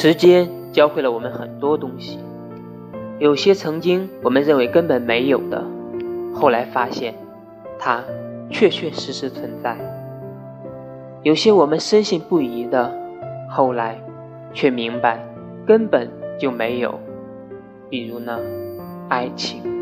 时间教会了我们很多东西。有些曾经我们认为根本没有的后来发现它确确实实存在。有些我们深信不疑的后来却明白根本就没有比如呢爱情。